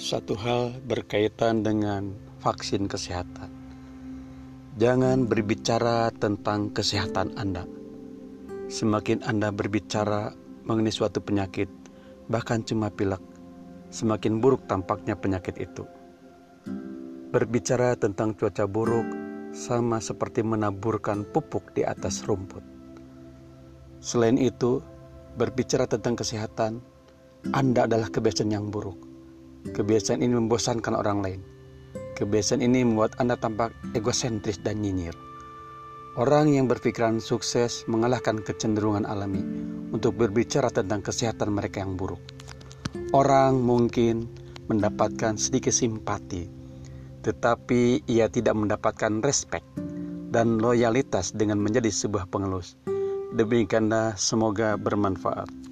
satu hal berkaitan dengan vaksin kesehatan. Jangan berbicara tentang kesehatan Anda. Semakin Anda berbicara mengenai suatu penyakit, bahkan cuma pilek, semakin buruk tampaknya penyakit itu. Berbicara tentang cuaca buruk sama seperti menaburkan pupuk di atas rumput. Selain itu, berbicara tentang kesehatan, Anda adalah kebiasaan yang buruk Kebiasaan ini membosankan orang lain. Kebiasaan ini membuat Anda tampak egosentris dan nyinyir. Orang yang berpikiran sukses mengalahkan kecenderungan alami untuk berbicara tentang kesehatan mereka yang buruk. Orang mungkin mendapatkan sedikit simpati, tetapi ia tidak mendapatkan respek dan loyalitas dengan menjadi sebuah pengelus. Demikianlah semoga bermanfaat.